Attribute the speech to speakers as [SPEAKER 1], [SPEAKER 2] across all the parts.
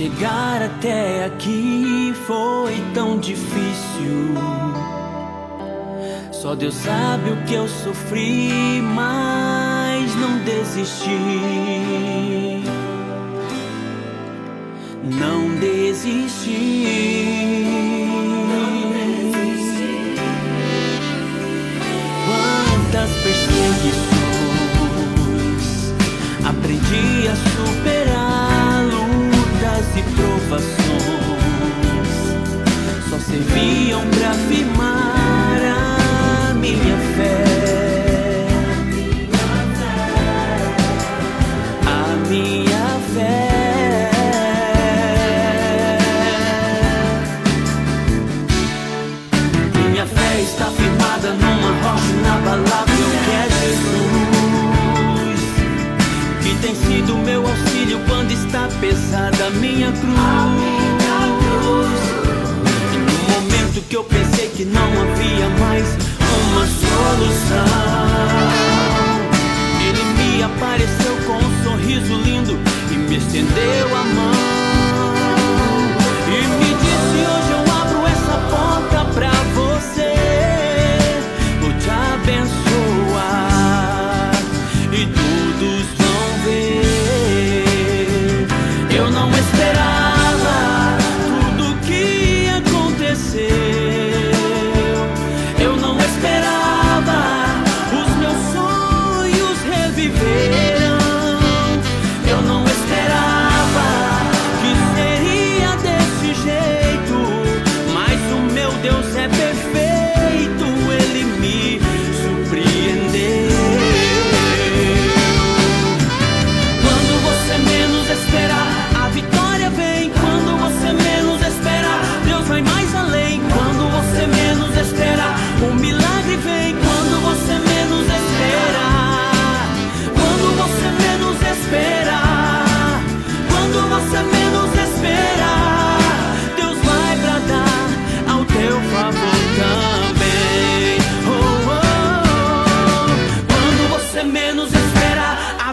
[SPEAKER 1] Chegar até aqui foi tão difícil. Só Deus sabe o que eu sofri, mas não desisti. Não desisti. Quantas perseguições aprendi a superar só serviam para afirmar a minha fé. A minha fé. Minha fé está firmada numa rocha inabalável que é Jesus. Que tem sido meu está pesada a minha cruz. E no momento que eu pensei que não havia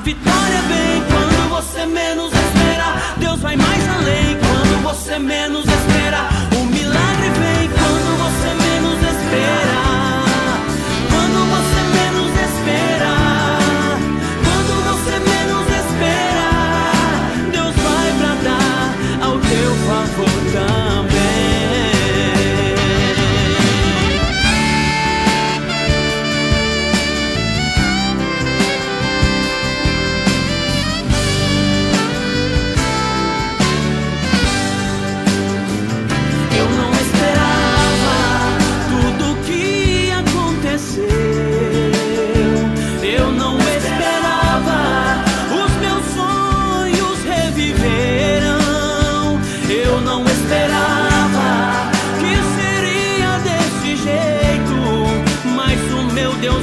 [SPEAKER 1] vitória vem quando você menos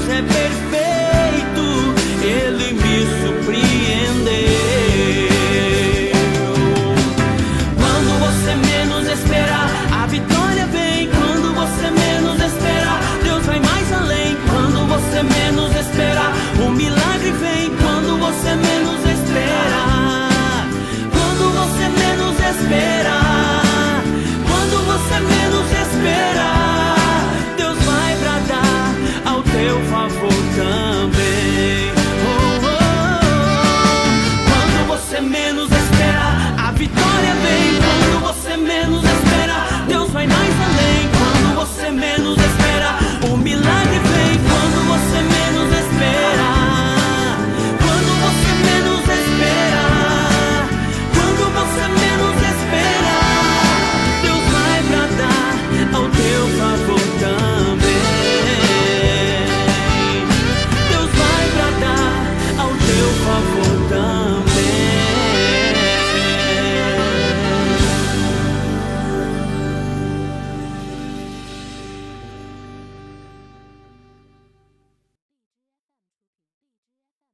[SPEAKER 1] de perspectiva. meu favor também.